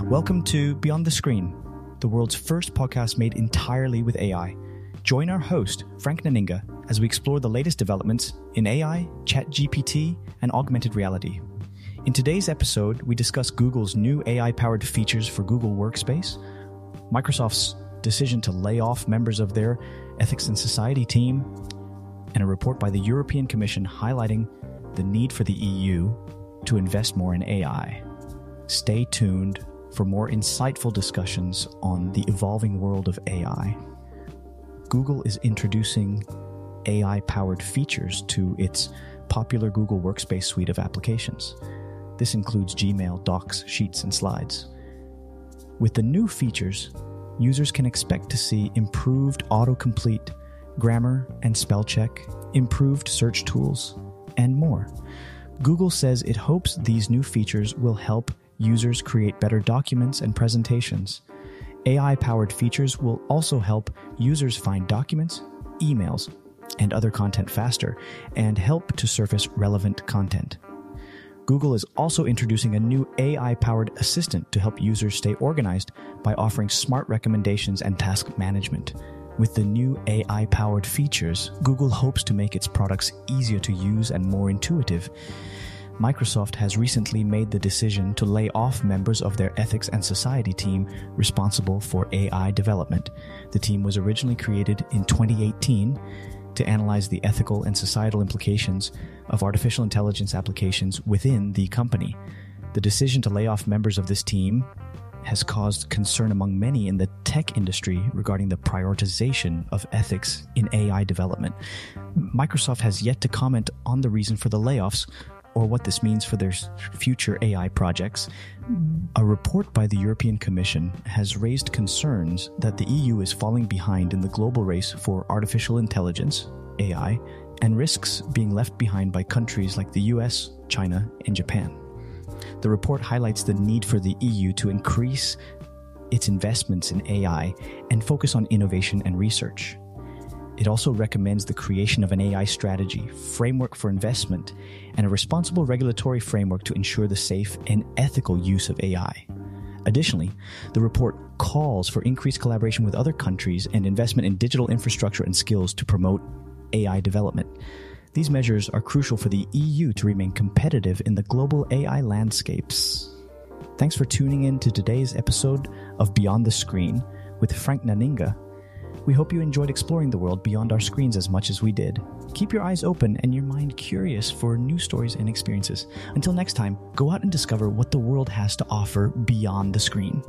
Welcome to Beyond the Screen, the world's first podcast made entirely with AI. Join our host, Frank Naninga, as we explore the latest developments in AI, ChatGPT, and augmented reality. In today's episode, we discuss Google's new AI powered features for Google Workspace, Microsoft's decision to lay off members of their ethics and society team, and a report by the European Commission highlighting the need for the EU to invest more in AI. Stay tuned for more insightful discussions on the evolving world of AI. Google is introducing AI powered features to its popular Google Workspace suite of applications. This includes Gmail, Docs, Sheets, and Slides. With the new features, users can expect to see improved autocomplete, grammar and spell check, improved search tools, and more. Google says it hopes these new features will help users create better documents and presentations. AI powered features will also help users find documents, emails, and other content faster and help to surface relevant content. Google is also introducing a new AI powered assistant to help users stay organized by offering smart recommendations and task management. With the new AI powered features, Google hopes to make its products easier to use and more intuitive. Microsoft has recently made the decision to lay off members of their ethics and society team responsible for AI development. The team was originally created in 2018 to analyze the ethical and societal implications of artificial intelligence applications within the company. The decision to lay off members of this team has caused concern among many in the tech industry regarding the prioritization of ethics in AI development. Microsoft has yet to comment on the reason for the layoffs or what this means for their future AI projects. A report by the European Commission has raised concerns that the EU is falling behind in the global race for artificial intelligence, AI, and risks being left behind by countries like the US, China, and Japan. The report highlights the need for the EU to increase its investments in AI and focus on innovation and research. It also recommends the creation of an AI strategy, framework for investment, and a responsible regulatory framework to ensure the safe and ethical use of AI. Additionally, the report calls for increased collaboration with other countries and investment in digital infrastructure and skills to promote AI development. These measures are crucial for the EU to remain competitive in the global AI landscapes. Thanks for tuning in to today's episode of Beyond the Screen with Frank Naninga. We hope you enjoyed exploring the world beyond our screens as much as we did. Keep your eyes open and your mind curious for new stories and experiences. Until next time, go out and discover what the world has to offer beyond the screen.